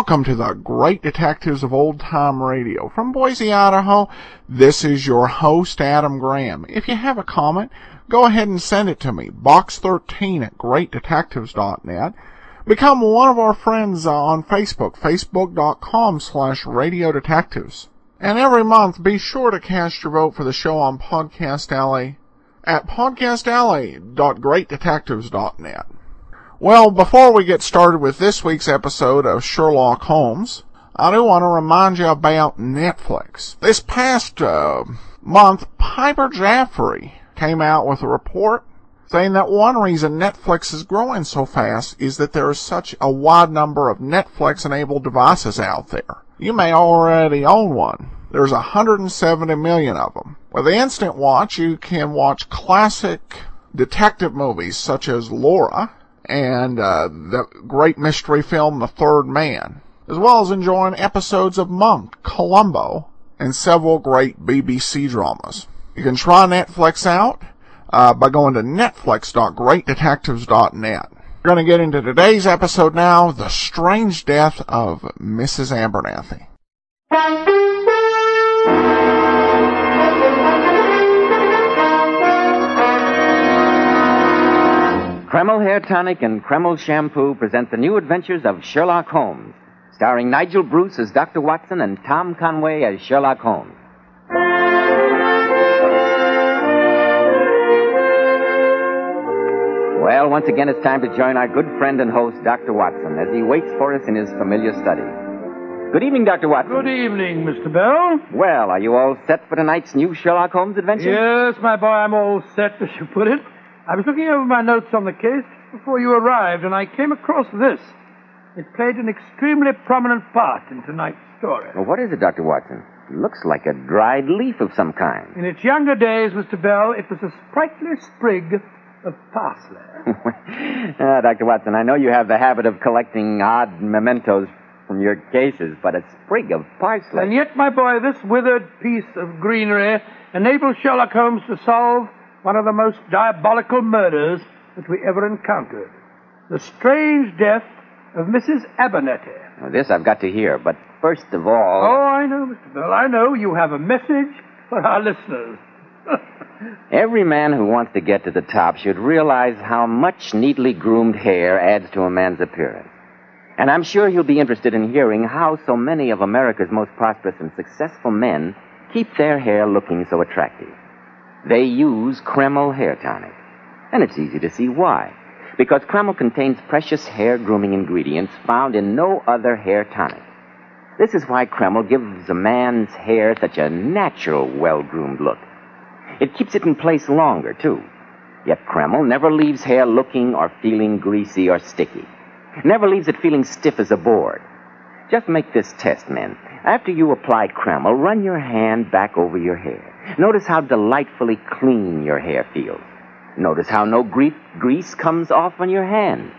Welcome to the Great Detectives of Old Time Radio. From Boise, Idaho, this is your host, Adam Graham. If you have a comment, go ahead and send it to me, box13 at greatdetectives.net. Become one of our friends uh, on Facebook, facebook.com slash radio detectives. And every month, be sure to cast your vote for the show on Podcast Alley at podcastalley.greatdetectives.net. Well, before we get started with this week's episode of Sherlock Holmes, I do want to remind you about Netflix. This past uh, month, Piper Jaffray came out with a report saying that one reason Netflix is growing so fast is that there is such a wide number of Netflix enabled devices out there. You may already own one. There's 170 million of them. With Instant Watch, you can watch classic detective movies such as Laura and uh, the great mystery film The Third Man, as well as enjoying episodes of Monk, Columbo, and several great BBC dramas. You can try Netflix out uh, by going to netflix.greatdetectives.net. We're going to get into today's episode now, The Strange Death of Mrs. Abernathy. Kreml Hair Tonic and Kreml Shampoo present the new adventures of Sherlock Holmes, starring Nigel Bruce as Dr. Watson and Tom Conway as Sherlock Holmes. Well, once again, it's time to join our good friend and host, Dr. Watson, as he waits for us in his familiar study. Good evening, Dr. Watson. Good evening, Mr. Bell. Well, are you all set for tonight's new Sherlock Holmes adventure? Yes, my boy, I'm all set, as you put it. I was looking over my notes on the case before you arrived, and I came across this. It played an extremely prominent part in tonight's story. Well, what is it, Dr. Watson? It looks like a dried leaf of some kind. In its younger days, Mr. Bell, it was a sprightly sprig of parsley. ah, Dr. Watson, I know you have the habit of collecting odd mementos from your cases, but a sprig of parsley. And yet, my boy, this withered piece of greenery enabled Sherlock Holmes to solve one of the most diabolical murders that we ever encountered. The strange death of Mrs. Abernathy. Well, this I've got to hear, but first of all. Oh, I know, Mr. Bell. I know you have a message for our listeners. Every man who wants to get to the top should realize how much neatly groomed hair adds to a man's appearance. And I'm sure you'll be interested in hearing how so many of America's most prosperous and successful men keep their hair looking so attractive. They use Kreml hair tonic. And it's easy to see why. Because Kreml contains precious hair grooming ingredients found in no other hair tonic. This is why Kreml gives a man's hair such a natural, well groomed look. It keeps it in place longer, too. Yet Kreml never leaves hair looking or feeling greasy or sticky. Never leaves it feeling stiff as a board. Just make this test, men. After you apply Kreml, run your hand back over your hair. Notice how delightfully clean your hair feels. Notice how no gre- grease comes off on your hand.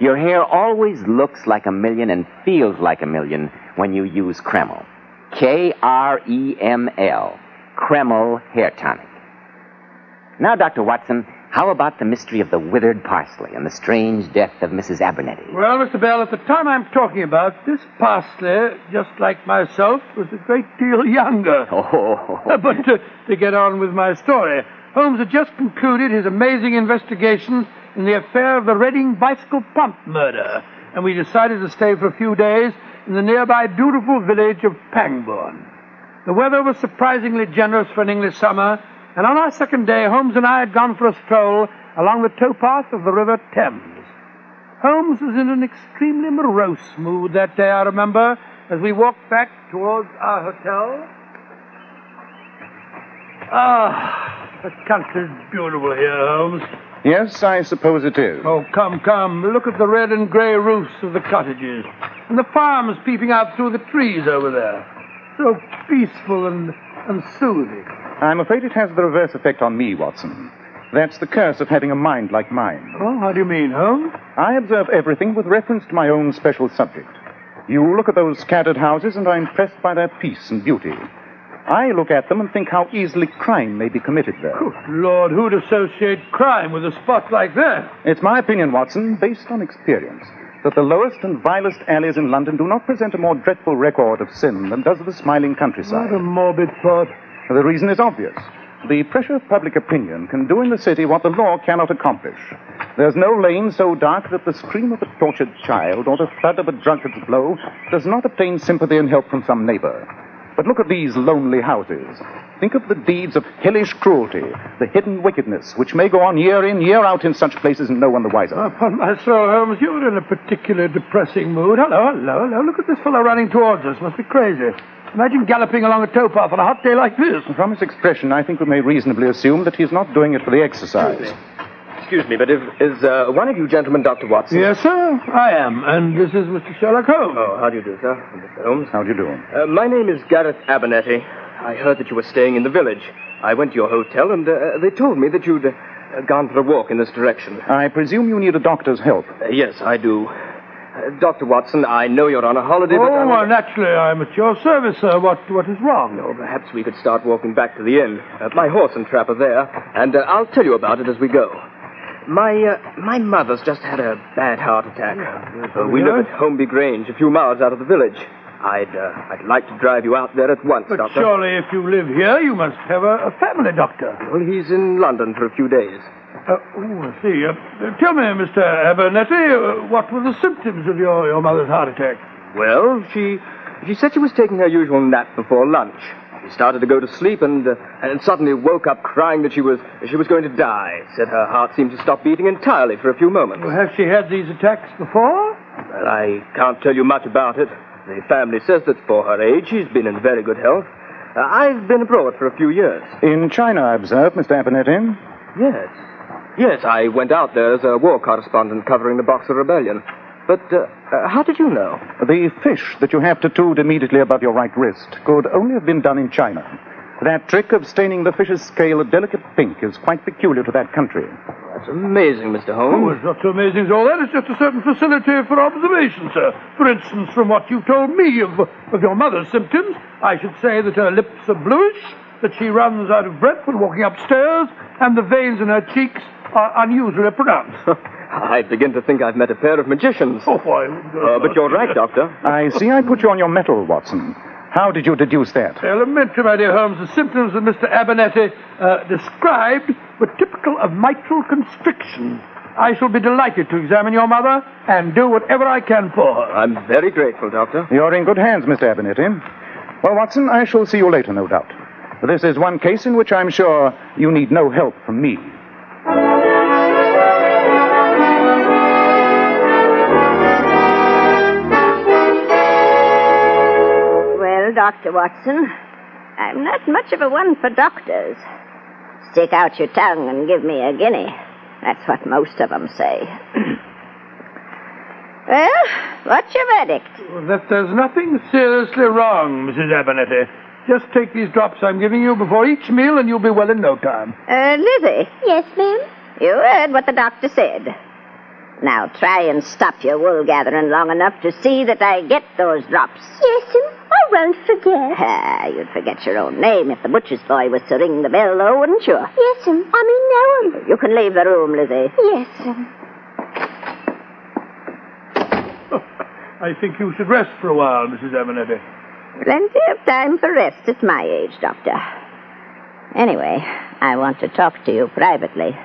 Your hair always looks like a million and feels like a million when you use Kreml. K R E M L. Kreml Hair Tonic. Now, Dr. Watson, how about the mystery of the withered parsley and the strange death of Mrs. Abernathy? Well, Mr. Bell, at the time I'm talking about, this parsley, just like myself, was a great deal younger. Oh. but to, to get on with my story, Holmes had just concluded his amazing investigation in the affair of the Reading bicycle pump murder, and we decided to stay for a few days in the nearby beautiful village of Pangbourne. The weather was surprisingly generous for an English summer, and on our second day, Holmes and I had gone for a stroll along the towpath of the River Thames. Holmes was in an extremely morose mood that day, I remember, as we walked back towards our hotel. Ah, the country's beautiful here, Holmes. Yes, I suppose it is. Oh, come, come. Look at the red and grey roofs of the cottages, and the farms peeping out through the trees over there. So peaceful and, and soothing. I'm afraid it has the reverse effect on me, Watson. That's the curse of having a mind like mine. Oh, how do you mean, Holmes? I observe everything with reference to my own special subject. You look at those scattered houses, and are impressed by their peace and beauty. I look at them and think how easily crime may be committed there. Good Lord, who'd associate crime with a spot like that? It's my opinion, Watson, based on experience. That the lowest and vilest alleys in London do not present a more dreadful record of sin than does the smiling countryside. What a morbid thought. The reason is obvious. The pressure of public opinion can do in the city what the law cannot accomplish. There's no lane so dark that the scream of a tortured child or the thud of a drunkard's blow does not obtain sympathy and help from some neighbor. But look at these lonely houses. Think of the deeds of hellish cruelty, the hidden wickedness, which may go on year in, year out in such places and no one the wiser. Upon my soul, Holmes, you're in a particularly depressing mood. Hello, hello, hello. Look at this fellow running towards us. Must be crazy. Imagine galloping along a towpath on a hot day like this. From his expression, I think we may reasonably assume that he's not doing it for the exercise. Excuse me, but if, is uh, one of you gentlemen Dr. Watson? Yes, sir, I am. And this is Mr. Sherlock Holmes. Oh, how do you do, sir? Mr. Holmes. How do you do? Uh, my name is Gareth Abernathy. I heard that you were staying in the village. I went to your hotel, and uh, they told me that you'd uh, gone for a walk in this direction. I presume you need a doctor's help. Uh, yes, I do. Uh, Dr. Watson, I know you're on a holiday, Oh, but... I'm- well, naturally, I'm at your service, sir. What, what is wrong? Oh, perhaps we could start walking back to the inn. Uh, my horse and trap are there, and uh, I'll tell you about it as we go. My uh, my mother's just had a bad heart attack. Uh, we live at Holmby Grange, a few miles out of the village. I'd uh, I'd like to drive you out there at once, But Doctor. surely, if you live here, you must have a, a family doctor. Well, he's in London for a few days. Uh, oh, I see. Uh, uh, tell me, Mr. Abernathy, uh, what were the symptoms of your, your mother's heart attack? Well, she she said she was taking her usual nap before lunch. She started to go to sleep and uh, and suddenly woke up crying that she was she was going to die. Said her heart seemed to stop beating entirely for a few moments. Well, has she had these attacks before? Well, I can't tell you much about it. The family says that for her age, she's been in very good health. Uh, I've been abroad for a few years. In China, I observe, Mr. Abernathy. Yes. Yes, I went out there as a war correspondent covering the Boxer Rebellion. But uh, uh, how did you know? The fish that you have tattooed immediately above your right wrist could only have been done in China. That trick of staining the fish's scale a delicate pink is quite peculiar to that country. That's amazing, Mr. Oh, Holmes. it's not so amazing as all that. It's just a certain facility for observation, sir. For instance, from what you've told me of, of your mother's symptoms, I should say that her lips are bluish, that she runs out of breath when walking upstairs, and the veins in her cheeks are unusually pronounced. I begin to think I've met a pair of magicians. oh, why? Uh, but you're right, Doctor. I see I put you on your mettle, Watson. How did you deduce that? Elementary, my dear Holmes, the symptoms of Mr. Abernathy uh, described were typical of mitral constriction. I shall be delighted to examine your mother and do whatever I can for her. I'm very grateful, Doctor. You're in good hands, Mr. Abernathy. Well, Watson, I shall see you later, no doubt. This is one case in which I'm sure you need no help from me. Well, Dr. Watson, I'm not much of a one for doctors. Stick out your tongue and give me a guinea. That's what most of them say. well, what's your verdict? That there's nothing seriously wrong, Mrs. Abernathy. Just take these drops I'm giving you before each meal and you'll be well in no time. Uh, Lizzie. Yes, ma'am? You heard what the doctor said. Now try and stop your wool gathering long enough to see that I get those drops. Yes, ma'am. I won't forget. Ah, you'd forget your own name if the butcher's boy was to ring the bell, though, wouldn't you? Yes, ma'am. I mean, no, ma'am. You can leave the room, Lizzie. Yes, ma'am. I think you should rest for a while, Mrs. Abernathy. Plenty of time for rest at my age, Doctor. Anyway, I want to talk to you privately.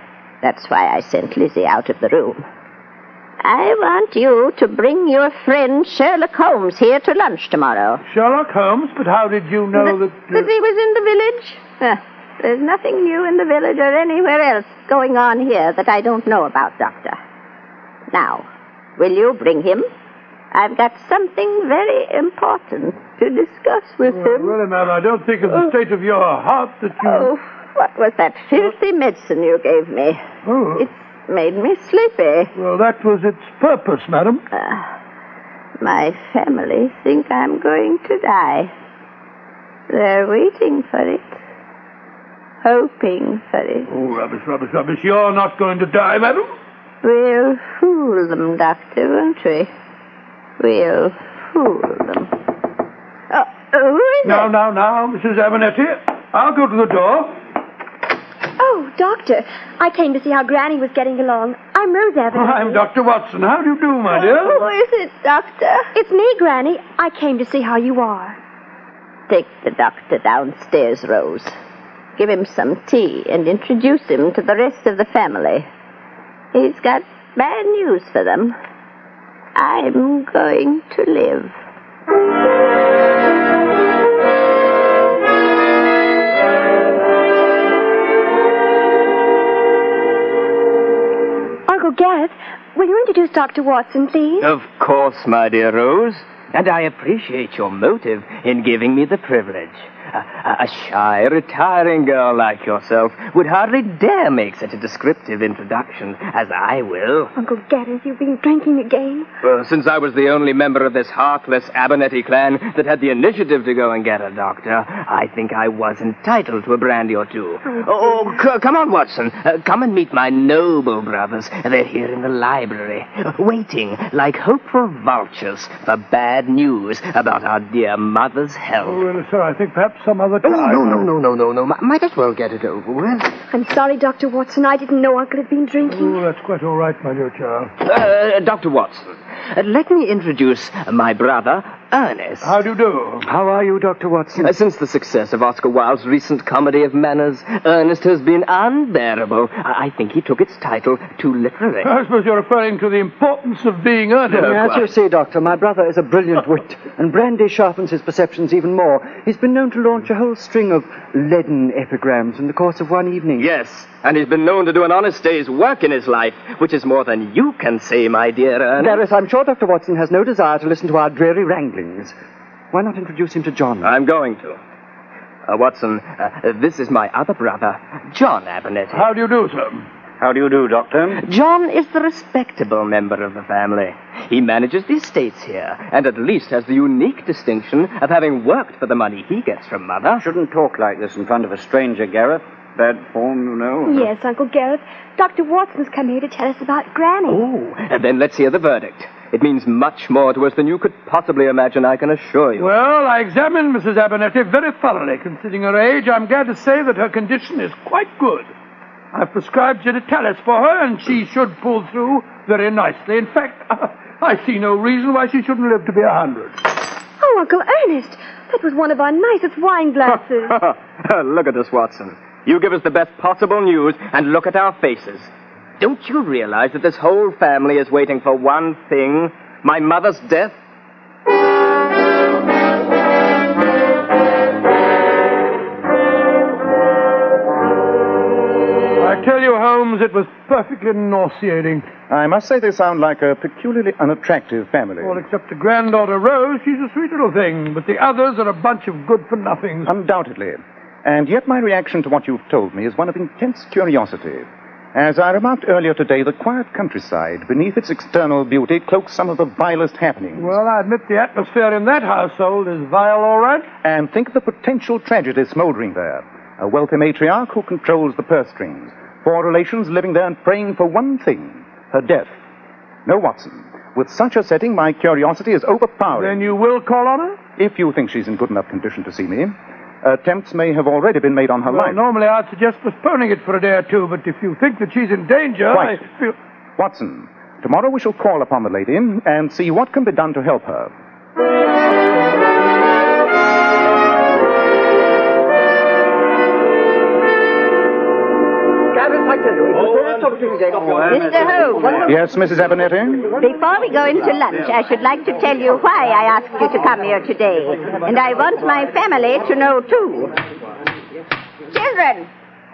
That's why I sent Lizzie out of the room. I want you to bring your friend Sherlock Holmes here to lunch tomorrow. Sherlock Holmes, but how did you know that... uh, that he was in the village? Huh. There's nothing new in the village or anywhere else going on here that I don't know about, Doctor. Now, will you bring him? I've got something very important to discuss with Well, him. really, ma'am, I don't think of the state of your heart that you... Oh, what was that filthy medicine you gave me? Oh, It's made me sleepy. well, that was its purpose, madam. Ah, my family think I'm going to die. They're waiting for it, hoping for it. Oh, rubbish, rubbish, rubbish. You're not going to die, madam. We'll fool them, Doctor, won't we? We'll fool them. Oh, who is Now, it? now, now, Mrs. Abernathy. I'll go to the door. Oh, Doctor. I came to see how Granny was getting along. I'm Rose Evans. Oh, I'm Dr. Watson. How do you do, my dear? Oh, who is it, Doctor? It's me, Granny. I came to see how you are. Take the doctor downstairs, Rose. Give him some tea and introduce him to the rest of the family. He's got bad news for them. I'm going to live. Uncle Gareth, will you introduce Dr. Watson, please? Of course, my dear Rose. And I appreciate your motive in giving me the privilege. A, a shy, retiring girl like yourself would hardly dare make such a descriptive introduction as I will. Uncle Gareth, you've been drinking again. Well, since I was the only member of this heartless Abernathy clan that had the initiative to go and get a doctor, I think I was entitled to a brandy or two. Oh, c- come on, Watson. Uh, come and meet my noble brothers. They're here in the library, waiting like hopeful vultures for bad news about our dear mother's health. Oh, well, sir, I think perhaps some other time. Oh, time. no, no, no, no, no, no. M- Might as well get it over with. I'm sorry, Dr. Watson. I didn't know Uncle had been drinking. Oh, that's quite all right, my dear child. Uh, Dr. Watson, uh, let me introduce my brother, Ernest. How do you do? How are you, Dr. Watson? Uh, Since the success of Oscar Wilde's recent comedy of manners, Ernest has been unbearable. I I think he took its title too literally. I suppose you're referring to the importance of being earnest. No, As you see, Doctor, my brother is a brilliant wit, and brandy sharpens his perceptions even more. He's been known to launch a whole string of leaden epigrams in the course of one evening. Yes, and he's been known to do an honest day's work in his life, which is more than you can say, my dear Ernest. Gareth, I'm sure Dr. Watson has no desire to listen to our dreary wranglings. Why not introduce him to John? I'm going to. Uh, Watson, uh, this is my other brother, John Abernathy. How do you do, sir? How do you do, Doctor? John is the respectable member of the family. He manages the estates here, and at least has the unique distinction of having worked for the money he gets from Mother. Shouldn't talk like this in front of a stranger, Gareth. Bad form, you know. Yes, Uncle Gareth. Dr. Watson's come here to tell us about Granny. Oh, and then let's hear the verdict. It means much more to us than you could possibly imagine, I can assure you. Well, I examined Mrs. Abernathy very thoroughly. Considering her age, I'm glad to say that her condition is quite good. I've prescribed digitalis for her, and she should pull through very nicely. In fact, I see no reason why she shouldn't live to be a hundred. Oh, Uncle Ernest, that was one of our nicest wine glasses. look at us, Watson. You give us the best possible news, and look at our faces. Don't you realize that this whole family is waiting for one thing? My mother's death? I tell you, Holmes, it was perfectly nauseating. I must say they sound like a peculiarly unattractive family. All except the granddaughter Rose, she's a sweet little thing, but the others are a bunch of good-for-nothings. Undoubtedly. And yet my reaction to what you've told me is one of intense curiosity. As I remarked earlier today, the quiet countryside, beneath its external beauty, cloaks some of the vilest happenings. Well, I admit the atmosphere in that household is vile, all right. And think of the potential tragedy smoldering there. A wealthy matriarch who controls the purse strings. Four relations living there and praying for one thing her death. No, Watson. With such a setting, my curiosity is overpowering. Then you will call on her? If you think she's in good enough condition to see me, attempts may have already been made on her Well, life. normally I'd suggest postponing it for a day or two, but if you think that she's in danger, Quite. I feel. Watson, tomorrow we shall call upon the lady and see what can be done to help her. Mr. Oh, Holmes, oh, Yes, Mrs. Abernathy? before we go into lunch, I should like to tell you why I asked you to come here today. And I want my family to know, too. Children,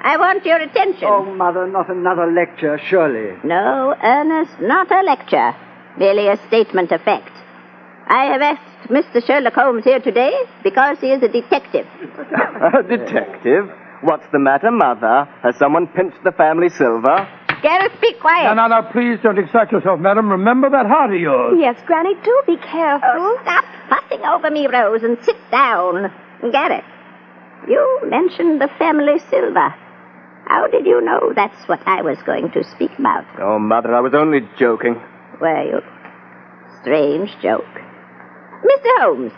I want your attention. Oh, Mother, not another lecture, surely. No, Ernest, not a lecture. Merely a statement of fact. I have asked Mr. Sherlock Holmes here today because he is a detective. A detective? What's the matter, Mother? Has someone pinched the family silver? Gareth, be quiet. Now, now, now, please don't excite yourself, madam. Remember that heart of yours. yes, Granny, do be careful. Oh, stop fussing over me, Rose, and sit down. Gareth, you mentioned the family silver. How did you know that's what I was going to speak about? Oh, Mother, I was only joking. Were you? Strange joke. Mr. Holmes,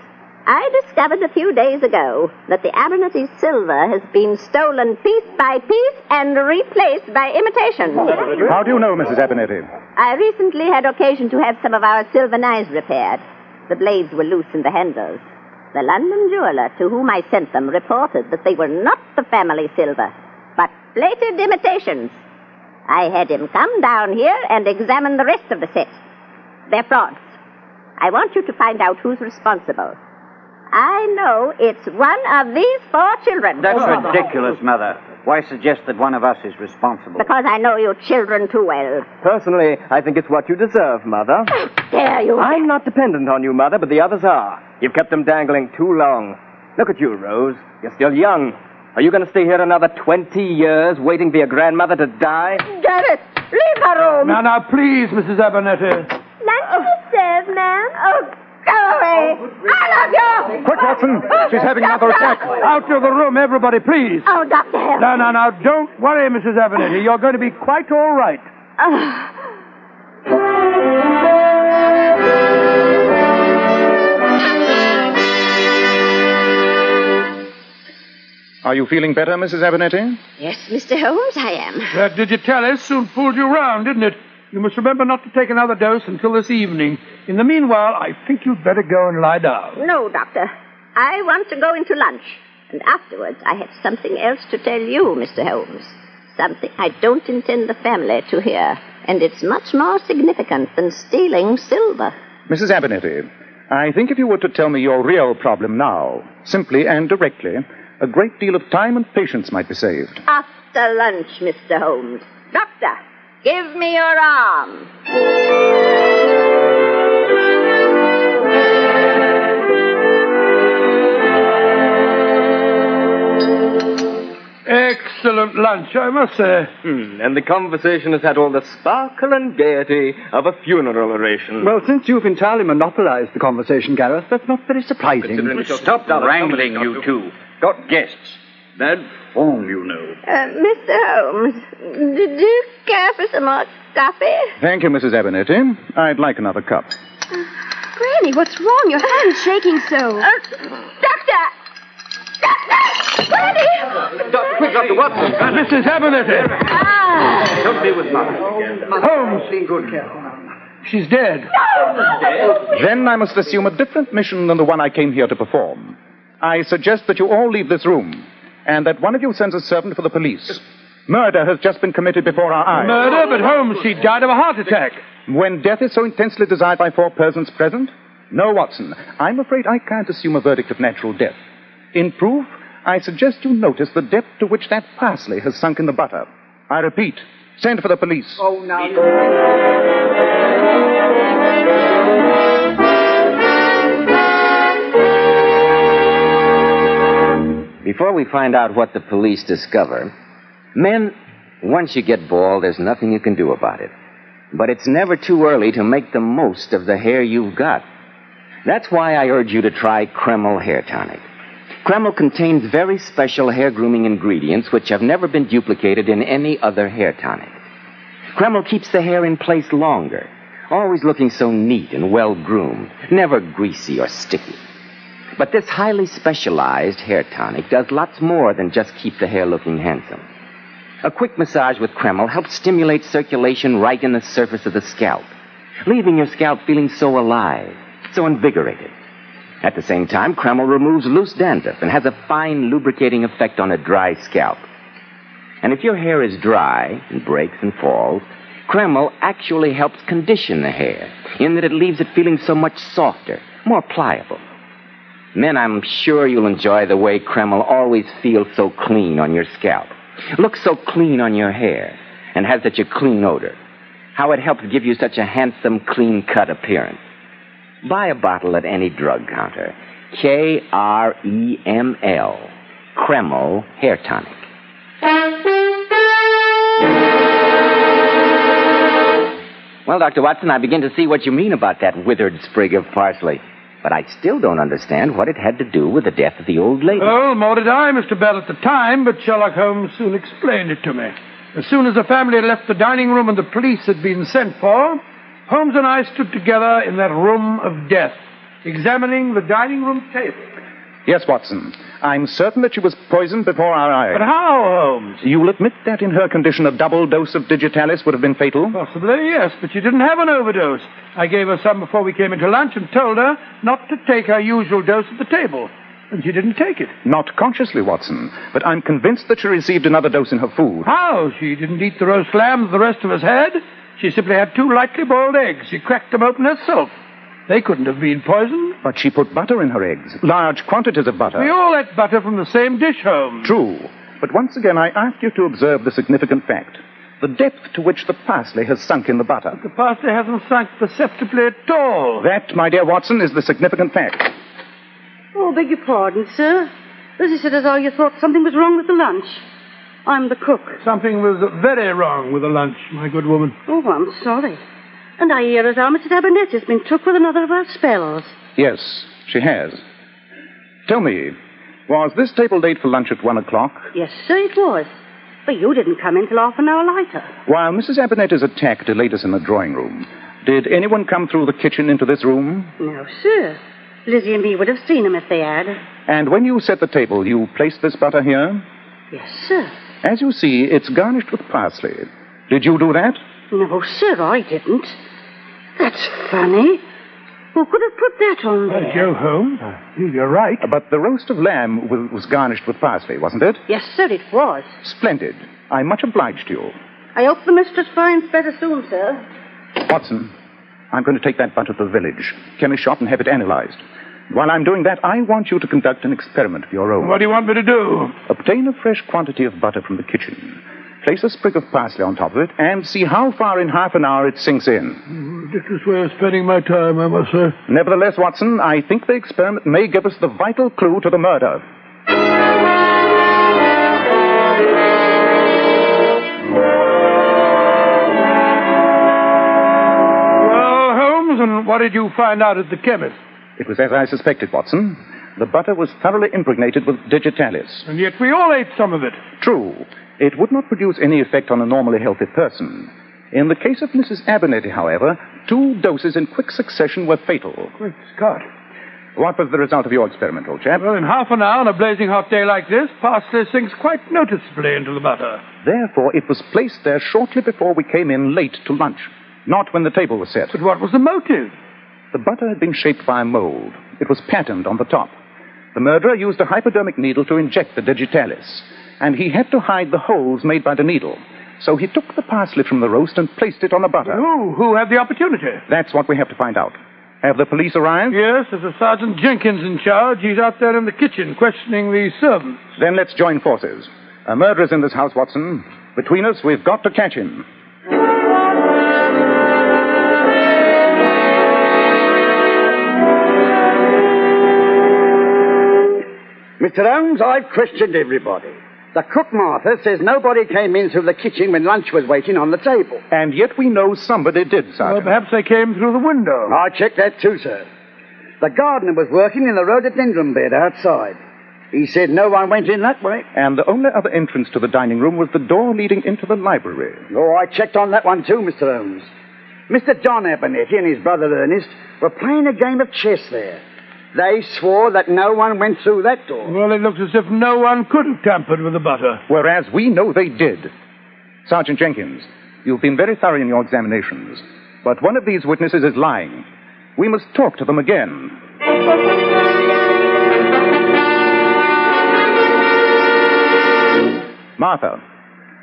I discovered a few days ago that the Abernathy silver has been stolen piece by piece and replaced by imitation. How do you know, Mrs. Abernathy? I recently had occasion to have some of our silver knives repaired. The blades were loose in the handles. The London jeweler to whom I sent them reported that they were not the family silver, but plated imitations. I had him come down here and examine the rest of the set. They're frauds. I want you to find out who's responsible. I know it's one of these four children. That's ridiculous, Mother. Why suggest that one of us is responsible? Because I know your children too well. Personally, I think it's what you deserve, Mother. Dare you? I'm not dependent on you, Mother, but the others are. You've kept them dangling too long. Look at you, Rose. You're still young. Are you going to stay here another 20 years waiting for your grandmother to die? Get it! Leave her room! Now, now, please, Mrs. Abernathy. Lunch is served, ma'am. Oh, go away! All of you! Quick, Watson. She's having another attack. Out of the room, everybody, please. Oh, Dr. Hill. Now, now, now, don't worry, Mrs. Abernathy. You're going to be quite all right. Are you feeling better, Mrs. Abernathy? Yes, Mr. Holmes, I am. Uh, that digitalis soon fooled you round, didn't it? You must remember not to take another dose until this evening. In the meanwhile, I think you'd better go and lie down. No, Doctor. I want to go into lunch. And afterwards, I have something else to tell you, Mr. Holmes. Something I don't intend the family to hear. And it's much more significant than stealing silver. Mrs. Abernathy, I think if you were to tell me your real problem now, simply and directly, a great deal of time and patience might be saved. After lunch, Mr. Holmes. Doctor, give me your arm. Excellent lunch, I must say. Hmm, and the conversation has had all the sparkle and gaiety of a funeral oration. Well, since you've entirely monopolized the conversation, Gareth, that's not very surprising. Stop wrangling, you two. Got guests. Bad form, you know. Uh, Mr. Holmes, did you care for some more coffee? Thank you, Mrs. Abernathy. I'd like another cup. Granny, what's wrong? Your hand's shaking so. Uh, doctor! Doctor! Granny! Doc- quick, Dr. Watson. Mrs. Abernathy! Ah! Don't be with Mother. Holmes! She's dead. Then I must assume a different mission than the one I came here to perform. I suggest that you all leave this room, and that one of you sends a servant for the police. Murder has just been committed before our eyes. Murder, but Holmes, she died of a heart attack. When death is so intensely desired by four persons present? No, Watson. I'm afraid I can't assume a verdict of natural death. In proof, I suggest you notice the depth to which that parsley has sunk in the butter. I repeat, send for the police. Oh, now. Before we find out what the police discover, men, once you get bald, there's nothing you can do about it. But it's never too early to make the most of the hair you've got. That's why I urge you to try Kreml Hair Tonic. Kreml contains very special hair grooming ingredients which have never been duplicated in any other hair tonic. Kreml keeps the hair in place longer, always looking so neat and well groomed, never greasy or sticky. But this highly specialized hair tonic does lots more than just keep the hair looking handsome. A quick massage with Kreml helps stimulate circulation right in the surface of the scalp, leaving your scalp feeling so alive, so invigorated. At the same time, Kreml removes loose dandruff and has a fine lubricating effect on a dry scalp. And if your hair is dry and breaks and falls, Kreml actually helps condition the hair in that it leaves it feeling so much softer, more pliable. Men, I'm sure you'll enjoy the way Kreml always feels so clean on your scalp, looks so clean on your hair, and has such a clean odor. How it helps give you such a handsome, clean cut appearance. Buy a bottle at any drug counter. K R E M L. Kreml Hair Tonic. Well, Dr. Watson, I begin to see what you mean about that withered sprig of parsley. But I still don't understand what it had to do with the death of the old lady. Oh, more did I, Mr. Bell, at the time, but Sherlock Holmes soon explained it to me. As soon as the family had left the dining room and the police had been sent for, Holmes and I stood together in that room of death, examining the dining room table. Yes, Watson. I'm certain that she was poisoned before our eyes. But how, Holmes? You'll admit that in her condition a double dose of digitalis would have been fatal? Possibly, yes, but she didn't have an overdose. I gave her some before we came into lunch and told her not to take her usual dose at the table. And she didn't take it. Not consciously, Watson, but I'm convinced that she received another dose in her food. How? She didn't eat the roast lambs the rest of us had. She simply had two lightly boiled eggs. She cracked them open herself. They couldn't have been poisoned. But she put butter in her eggs, large quantities of butter. We all ate butter from the same dish, Holmes. True. But once again, I ask you to observe the significant fact the depth to which the parsley has sunk in the butter. The parsley hasn't sunk perceptibly at all. That, my dear Watson, is the significant fact. Oh, beg your pardon, sir. Lizzie said as how you thought something was wrong with the lunch. I'm the cook. Something was very wrong with the lunch, my good woman. Oh, I'm sorry. And I hear as how Mrs. Abernathy has been took with another of her spells. Yes, she has. Tell me, was this table laid for lunch at one o'clock? Yes, sir, it was. But you didn't come in till half an hour later. While Mrs. Abernathy's attack delayed us in the drawing room, did anyone come through the kitchen into this room? No, sir. Lizzie and me would have seen him if they had. And when you set the table, you placed this butter here? Yes, sir. As you see, it's garnished with parsley. Did you do that? No, sir, I didn't. That's funny. Who could have put that on there? Uh, Joe Holmes, you're right. But the roast of lamb wa- was garnished with parsley, wasn't it? Yes, sir, it was. Splendid. I'm much obliged to you. I hope the mistress finds better soon, sir. Watson, I'm going to take that butter to the village, chemist shop, and have it analyzed. While I'm doing that, I want you to conduct an experiment of your own. What do you want me to do? Obtain a fresh quantity of butter from the kitchen. Place a sprig of parsley on top of it and see how far in half an hour it sinks in. Ridiculous way of spending my time, I must say. Nevertheless, Watson, I think the experiment may give us the vital clue to the murder. Well, Holmes, and what did you find out at the chemist? It was as I suspected, Watson. The butter was thoroughly impregnated with digitalis. And yet we all ate some of it. True, it would not produce any effect on a normally healthy person. In the case of Mrs. Abernathy, however, two doses in quick succession were fatal. Great Scott. What was the result of your experiment, old chap? Well, in half an hour on a blazing hot day like this, parsley sinks quite noticeably into the butter. Therefore, it was placed there shortly before we came in late to lunch, not when the table was set. But what was the motive? The butter had been shaped by a mold. It was patterned on the top. The murderer used a hypodermic needle to inject the digitalis, and he had to hide the holes made by the needle. So he took the parsley from the roast and placed it on the butter. Who? Who had the opportunity? That's what we have to find out. Have the police arrived? Yes, there's a Sergeant Jenkins in charge. He's out there in the kitchen questioning the servants. Then let's join forces. A murderer's in this house, Watson. Between us, we've got to catch him. Mr. Holmes, I've questioned everybody. The cook, Martha, says nobody came in through the kitchen when lunch was waiting on the table. And yet we know somebody did, Well, perhaps they came through the window. I checked that too, sir. The gardener was working in the rhododendron bed outside. He said no one went in that way. And the only other entrance to the dining room was the door leading into the library. Oh, I checked on that one too, Mr. Holmes. Mr. John Abernathy and his brother Ernest were playing a game of chess there. They swore that no one went through that door. Well, it looks as if no one could have tampered with the butter. Whereas we know they did. Sergeant Jenkins, you've been very thorough in your examinations. But one of these witnesses is lying. We must talk to them again. Martha,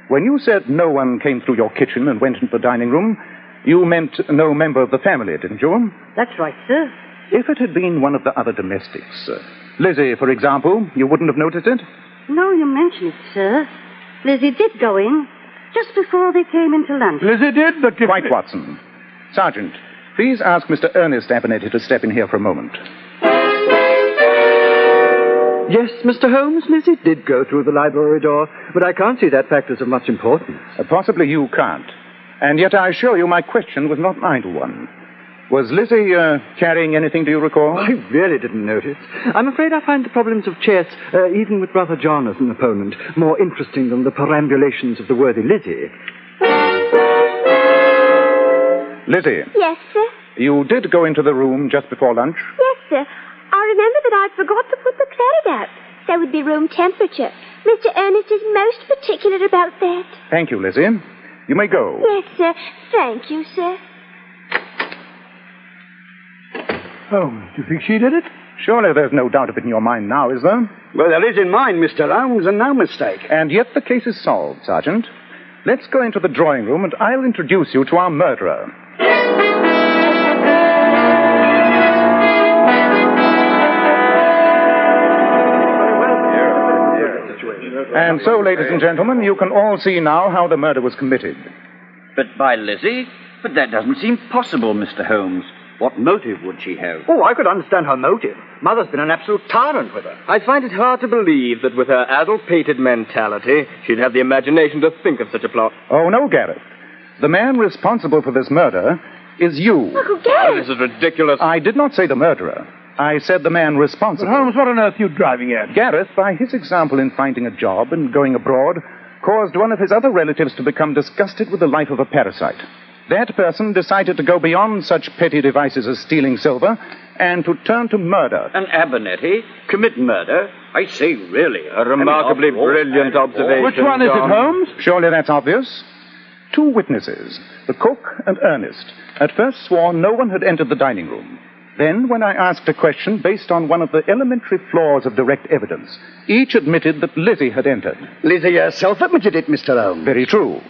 when you said no one came through your kitchen and went into the dining room, you meant no member of the family, didn't you? That's right, sir. If it had been one of the other domestics, uh, Lizzie, for example, you wouldn't have noticed it? No, you mention it, sir. Lizzie did go in just before they came into lunch. Lizzie did, but if... Quite, Watson. Sergeant, please ask Mr. Ernest Abernathy to step in here for a moment. Yes, Mr. Holmes, Lizzie did go through the library door, but I can't see that fact as of much importance. Uh, possibly you can't. And yet I assure you my question was not an idle one. Was Lizzie uh, carrying anything, do you recall? I really didn't notice. I'm afraid I find the problems of chess, uh, even with Brother John as an opponent, more interesting than the perambulations of the worthy Lizzie. Lizzie, Yes, sir. you did go into the room just before lunch? Yes, sir. I remember that I'd forgot to put the claret out, so would be room temperature. Mr. Ernest is most particular about that. Thank you, Lizzie. You may go. Yes, sir. Thank you, sir. Holmes, do you think she did it? Surely there's no doubt of it in your mind now, is there? Well, there is in mine, Mr. Holmes, and no mistake. And yet the case is solved, Sergeant. Let's go into the drawing room and I'll introduce you to our murderer. And so, ladies and gentlemen, you can all see now how the murder was committed. But by Lizzie? But that doesn't seem possible, Mr. Holmes. What motive would she have? Oh, I could understand her motive. Mother's been an absolute tyrant with her. I find it hard to believe that with her addle-pated mentality, she'd have the imagination to think of such a plot. Oh, no, Gareth. The man responsible for this murder is you. Uncle Oh, Gareth! this is ridiculous. I did not say the murderer. I said the man But responsible. Holmes, what on earth are you driving at? Gareth, by his example in finding a job and going abroad, caused one of his other relatives to become disgusted with the life of a parasite. That person decided to go beyond such petty devices as stealing silver and to turn to murder. An Abernathy commit murder? I say, really. A remarkably I mean, after all- brilliant after observation. Which one is it, Holmes? Surely that's obvious. Two witnesses, the cook and Ernest, at first swore no one had entered the dining room. Then, when I asked a question based on one of the elementary flaws of direct evidence, each admitted that Lizzie had entered. Lizzie herself admitted it, Mr. Holmes. Very true.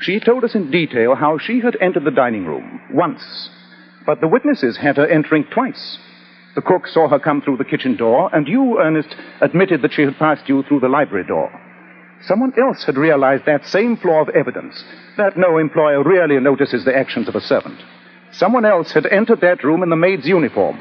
She told us in detail how she had entered the dining room once, but the witnesses had her entering twice. The cook saw her come through the kitchen door, and you, Ernest, admitted that she had passed you through the library door. Someone else had realized that same flaw of evidence, that no employer really notices the actions of a servant. Someone else had entered that room in the maid's uniform.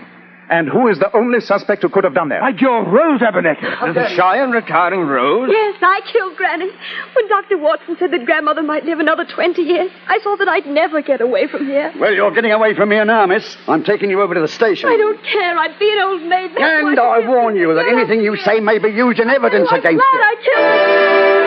And who is the only suspect who could have done that? By George, Rose Abernathy. The shy and retiring Rose? Yes, I killed Granny. When Dr. Watson said that Grandmother might live another 20 years, I saw that I'd never get away from here. Well, you're getting away from here now, miss. I'm taking you over to the station. I don't care. I'd be an old maid. That's And I warn you that anything you say may be used in evidence I'm against glad you. I killed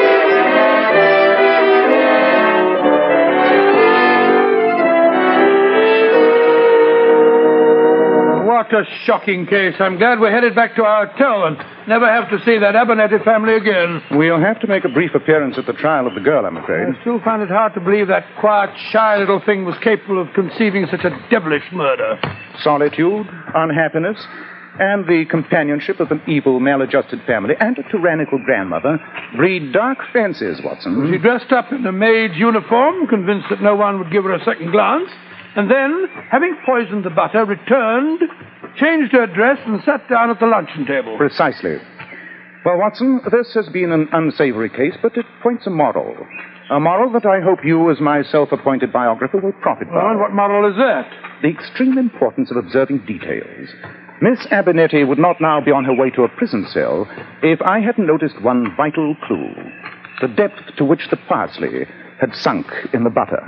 What a shocking case. I'm glad we're headed back to our hotel and never have to see that Abernathy family again. We'll have to make a brief appearance at the trial of the girl, I'm afraid. I still find it hard to believe that quiet, shy little thing was capable of conceiving such a devilish murder. solitude, unhappiness, and the companionship of an evil, maladjusted family and a tyrannical grandmother breed dark fancies, Watson. She dressed up in a maid's uniform, convinced that no one would give her a second glance, and then, having poisoned the butter, returned, changed her dress, and sat down at the luncheon table. Precisely. Well, Watson, this has been an unsavory case, but it points a moral. A moral that I hope you, as my self-appointed biographer, will profit Well, by. and what moral is that? The extreme importance of observing details. Miss Abernathy would not now be on her way to a prison cell if I hadn't noticed one vital clue. The depth to which the parsley had sunk in the butter.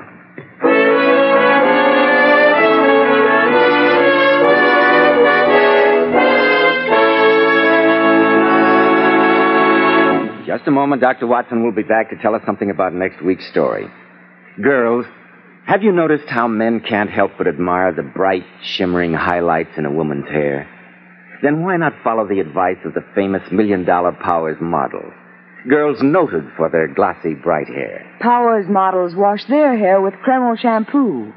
Just a moment, Dr. Watson will be back to tell us something about next week's story. Girls, have you noticed how men can't help but admire the bright, shimmering highlights in a woman's hair? Then why not follow the advice of the famous Million Dollar Powers models? Girls noted for their glossy, bright hair. Powers models wash their hair with Kreml shampoo.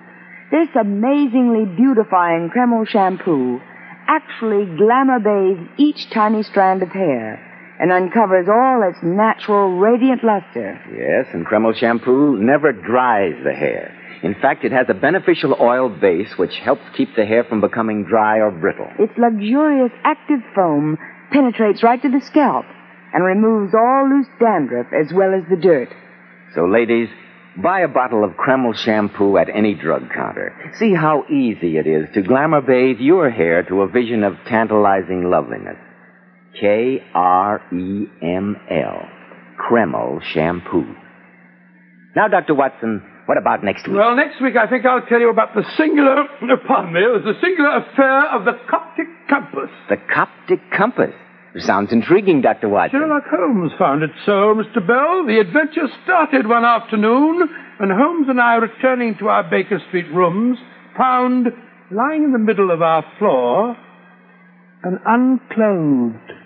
This amazingly beautifying Kreml shampoo actually glamour bathes each tiny strand of hair and uncovers all its natural radiant luster. Yes, and Kreml shampoo never dries the hair. In fact, it has a beneficial oil base which helps keep the hair from becoming dry or brittle. Its luxurious active foam penetrates right to the scalp and removes all loose dandruff as well as the dirt. So, ladies, buy a bottle of Kreml shampoo at any drug counter. See how easy it is to glamour bathe your hair to a vision of tantalizing loveliness. K R E M L. Kreml shampoo. Now, Dr. Watson, what about next week? Well, next week I think I'll tell you about the singular, pardon me, the singular affair of the Coptic compass. The Coptic compass. Sounds intriguing, Dr. Watson. Sherlock Holmes found it so, Mr. Bell. The adventure started one afternoon when Holmes and I, returning to our Baker Street rooms, found lying in the middle of our floor an unclothed.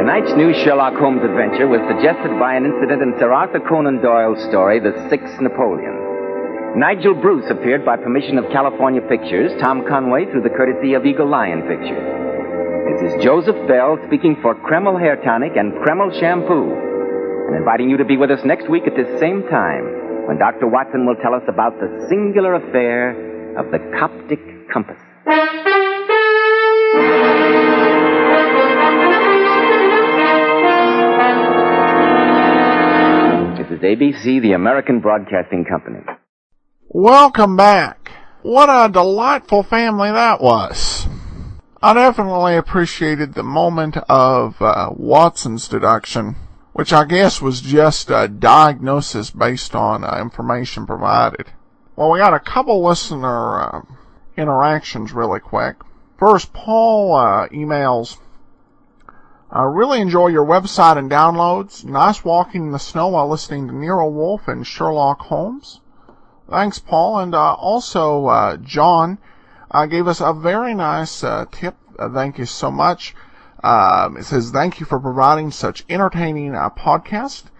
Tonight's new Sherlock Holmes adventure was suggested by an incident in Sir Arthur Conan Doyle's story, The Six Napoleons. Nigel Bruce appeared by permission of California Pictures, Tom Conway through the courtesy of Eagle Lion Pictures. This is Joseph Bell speaking for Kreml Hair Tonic and Kreml Shampoo, and inviting you to be with us next week at this same time when Dr. Watson will tell us about the singular affair of the Coptic compass. This is ABC, the American Broadcasting Company. Welcome back. What a delightful family that was. I definitely appreciated the moment of uh, Watson's deduction, which I guess was just a diagnosis based on uh, information provided. Well, we got a couple listener uh, interactions really quick. First, Paul uh, emails, I really enjoy your website and downloads. Nice walking in the snow while listening to Nero Wolfe and Sherlock Holmes. Thanks, Paul. And uh, also, uh, John uh, gave us a very nice uh, tip. Uh, thank you so much. Um, it says, thank you for providing such entertaining uh, podcast.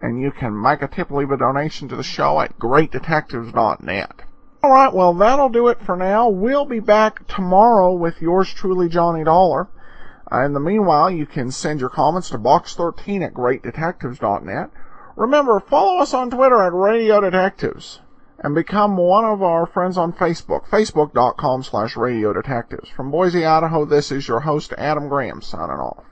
And you can make a tip, leave a donation to the show at greatdetectives.net. All right, well, that'll do it for now. We'll be back tomorrow with yours truly, Johnny Dollar. Uh, in the meanwhile, you can send your comments to box13 at greatdetectives.net. Remember, follow us on Twitter at Radio Detectives and become one of our friends on Facebook, facebook.com slash radio detectives. From Boise, Idaho, this is your host, Adam Graham, signing off.